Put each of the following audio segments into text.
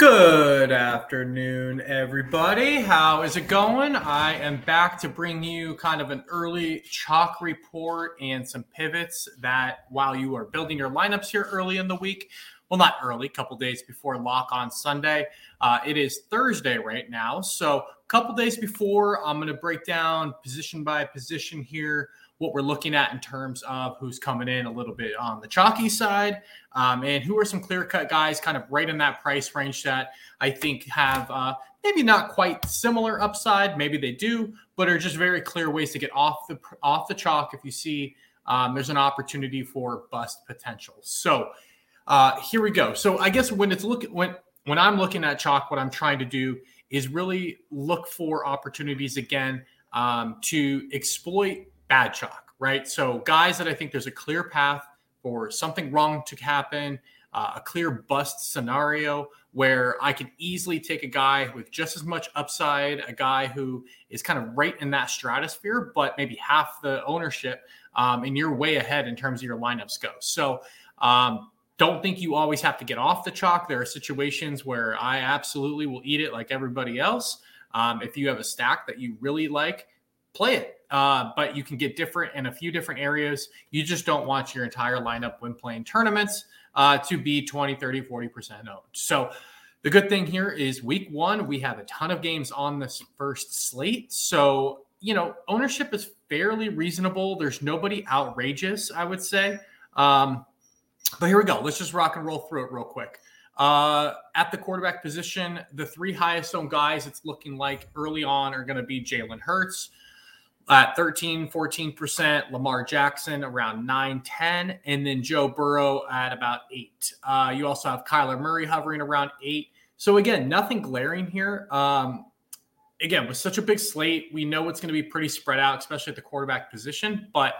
Good afternoon, everybody. How is it going? I am back to bring you kind of an early chalk report and some pivots that while you are building your lineups here early in the week, well, not early, a couple days before lock on Sunday. Uh, it is Thursday right now. So, a couple days before, I'm going to break down position by position here what we're looking at in terms of who's coming in a little bit on the chalky side um, and who are some clear cut guys kind of right in that price range that I think have uh, maybe not quite similar upside. Maybe they do, but are just very clear ways to get off the off the chalk if you see um, there's an opportunity for bust potential. So uh, here we go. So I guess when it's look when when I'm looking at chalk, what I'm trying to do is really look for opportunities again um, to exploit bad chalk, right? So guys that I think there's a clear path for something wrong to happen, uh, a clear bust scenario where I can easily take a guy with just as much upside, a guy who is kind of right in that stratosphere, but maybe half the ownership, um, and you're way ahead in terms of your lineups go. So um, don't think you always have to get off the chalk. There are situations where I absolutely will eat it like everybody else. Um, if you have a stack that you really like, play it. Uh, but you can get different in a few different areas. You just don't want your entire lineup when playing tournaments uh, to be 20, 30, 40% owned. So the good thing here is week one, we have a ton of games on this first slate. So, you know, ownership is fairly reasonable. There's nobody outrageous, I would say. Um, but here we go. Let's just rock and roll through it real quick. Uh, at the quarterback position, the three highest owned guys it's looking like early on are going to be Jalen Hurts, at 13, 14%, Lamar Jackson around 9, 10, and then Joe Burrow at about 8. Uh, you also have Kyler Murray hovering around 8. So, again, nothing glaring here. Um, again, with such a big slate, we know it's going to be pretty spread out, especially at the quarterback position. But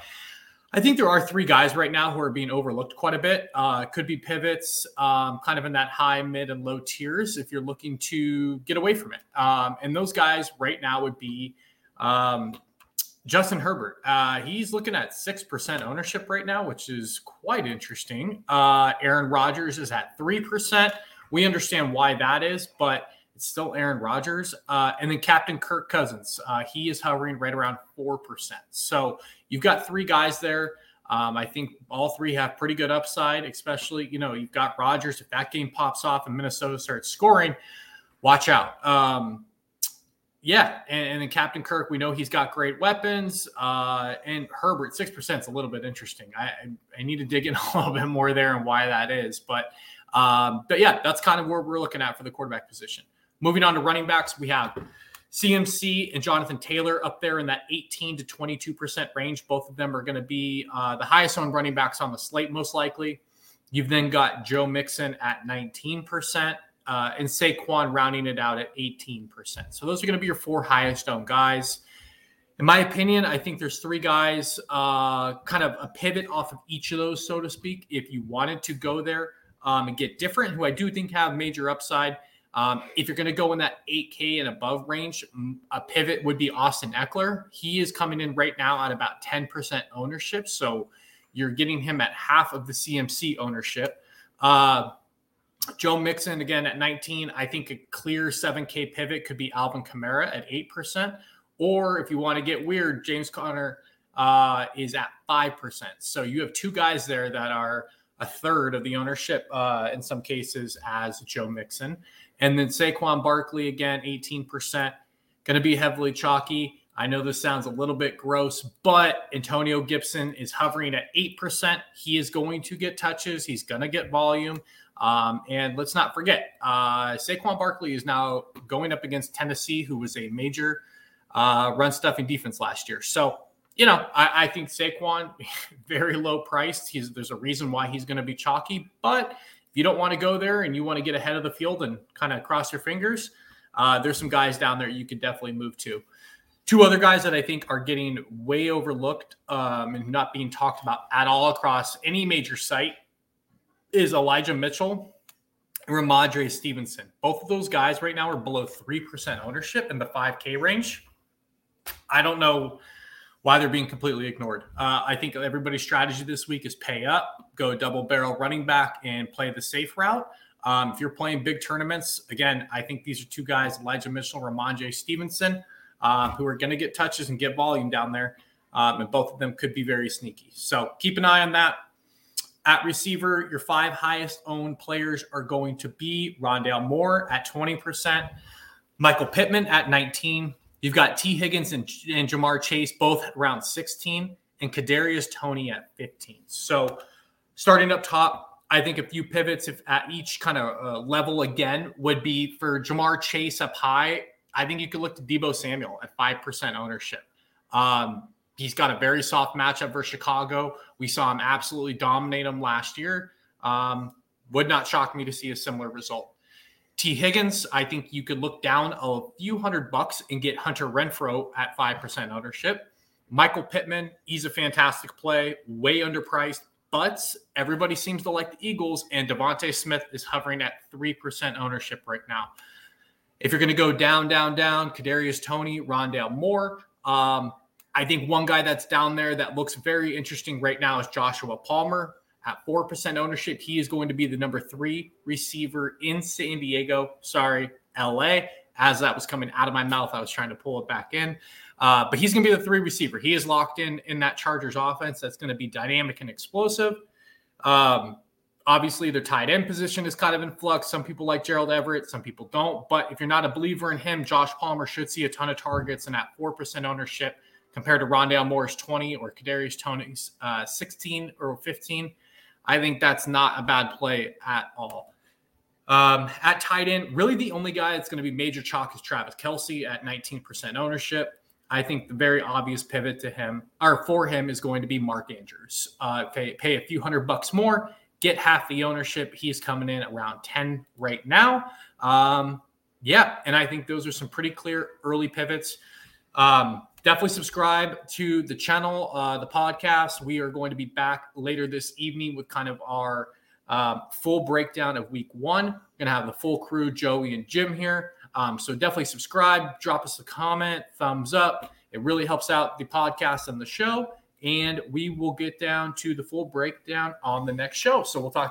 I think there are three guys right now who are being overlooked quite a bit. Uh, could be pivots, um, kind of in that high, mid, and low tiers if you're looking to get away from it. Um, and those guys right now would be um, Justin Herbert, uh, he's looking at 6% ownership right now, which is quite interesting. Uh, Aaron Rodgers is at 3%. We understand why that is, but it's still Aaron Rodgers. Uh, and then Captain Kirk Cousins, uh, he is hovering right around 4%. So you've got three guys there. Um, I think all three have pretty good upside, especially, you know, you've got Rodgers. If that game pops off and Minnesota starts scoring, watch out. Um, yeah, and, and, then Captain Kirk, we know he's got great weapons. Uh, and Herbert, six percent is a little bit interesting. I, I need to dig in a little bit more there and why that is. But um, but yeah, that's kind of where we're looking at for the quarterback position. Moving on to running backs, we have CMC and Jonathan Taylor up there in that 18 to 22 percent range. Both of them are going to be uh, the highest owned running backs on the slate, most likely. You've then got Joe Mixon at 19 percent uh, and Saquon rounding it out at 18%. So those are going to be your four highest owned guys. In my opinion, I think there's three guys, uh, kind of a pivot off of each of those, so to speak. If you wanted to go there um, and get different, who I do think have major upside. Um, if you're going to go in that 8K and above range, a pivot would be Austin Ekeler. He is coming in right now at about 10% ownership. So you're getting him at half of the CMC ownership. Uh, Joe Mixon again at 19. I think a clear 7K pivot could be Alvin Kamara at 8%. Or if you want to get weird, James Conner uh, is at 5%. So you have two guys there that are a third of the ownership uh, in some cases as Joe Mixon. And then Saquon Barkley again, 18%. Going to be heavily chalky. I know this sounds a little bit gross, but Antonio Gibson is hovering at 8%. He is going to get touches, he's going to get volume. Um, and let's not forget, uh, Saquon Barkley is now going up against Tennessee, who was a major uh, run stuffing defense last year. So, you know, I, I think Saquon, very low priced. He's, there's a reason why he's going to be chalky. But if you don't want to go there and you want to get ahead of the field and kind of cross your fingers, uh, there's some guys down there you could definitely move to. Two other guys that I think are getting way overlooked um, and not being talked about at all across any major site is Elijah Mitchell and Rhamondre Stevenson. Both of those guys right now are below 3% ownership in the 5K range. I don't know why they're being completely ignored. Uh, I think everybody's strategy this week is pay up, go double barrel running back, and play the safe route. Um, if you're playing big tournaments, again, I think these are two guys, Elijah Mitchell, Rhamondre Stevenson, um, who are going to get touches and get volume down there. Um, and both of them could be very sneaky. So keep an eye on that. At receiver, your five highest owned players are going to be Rondale Moore at 20%, Michael Pittman at 19. You've got Tee Higgins and, and Ja'Marr Chase both around 16, and Kadarius Toney at 15. So starting up top, I think a few pivots if at each kind of uh, level again would be for Ja'Marr Chase up high. I think you could look to Deebo Samuel at 5% ownership. Um, He's got a very soft matchup for Chicago. We saw him absolutely dominate them last year. Um, would not shock me to see a similar result. Tee Higgins, I think you could look down a few hundred bucks and get Hunter Renfrow at 5% ownership. Michael Pittman, he's a fantastic play, way underpriced, but everybody seems to like the Eagles, and DeVonta Smith is hovering at 3% ownership right now. If you're going to go down, down, down, Kadarius Toney, Rondale Moore, um, I think one guy that's down there that looks very interesting right now is Joshua Palmer at 4% ownership. He is going to be the number three receiver in San Diego. Sorry, LA. As that was coming out of my mouth, I was trying to pull it back in. Uh, but he's going to be the three receiver. He is locked in in that Chargers offense that's going to be dynamic and explosive. Um, obviously, their tight end position is kind of in flux. Some people like Gerald Everett, some people don't. But if you're not a believer in him, Josh Palmer should see a ton of targets and at 4% ownership – compared to Rondale Moore's 20 or Kadarius Toney's uh, 16 or 15. I think that's not a bad play at all. Um, at tight end, really the only guy that's going to be major chalk is Travis Kelce at 19% ownership. I think the very obvious pivot to him or for him is going to be Mark Andrews. Uh, pay, pay a few hundred bucks more, get half the ownership. He's coming in around 10 right now. Um, yeah, and I think those are some pretty clear early pivots. Um, definitely subscribe to the channel, uh, the podcast. We are going to be back later this evening with kind of our um, full breakdown of week one. We're to have the full crew, Joey and Jim here. Um, so definitely subscribe, drop us a comment, thumbs up. It really helps out the podcast and the show. And we will get down to the full breakdown on the next show. So we'll talk.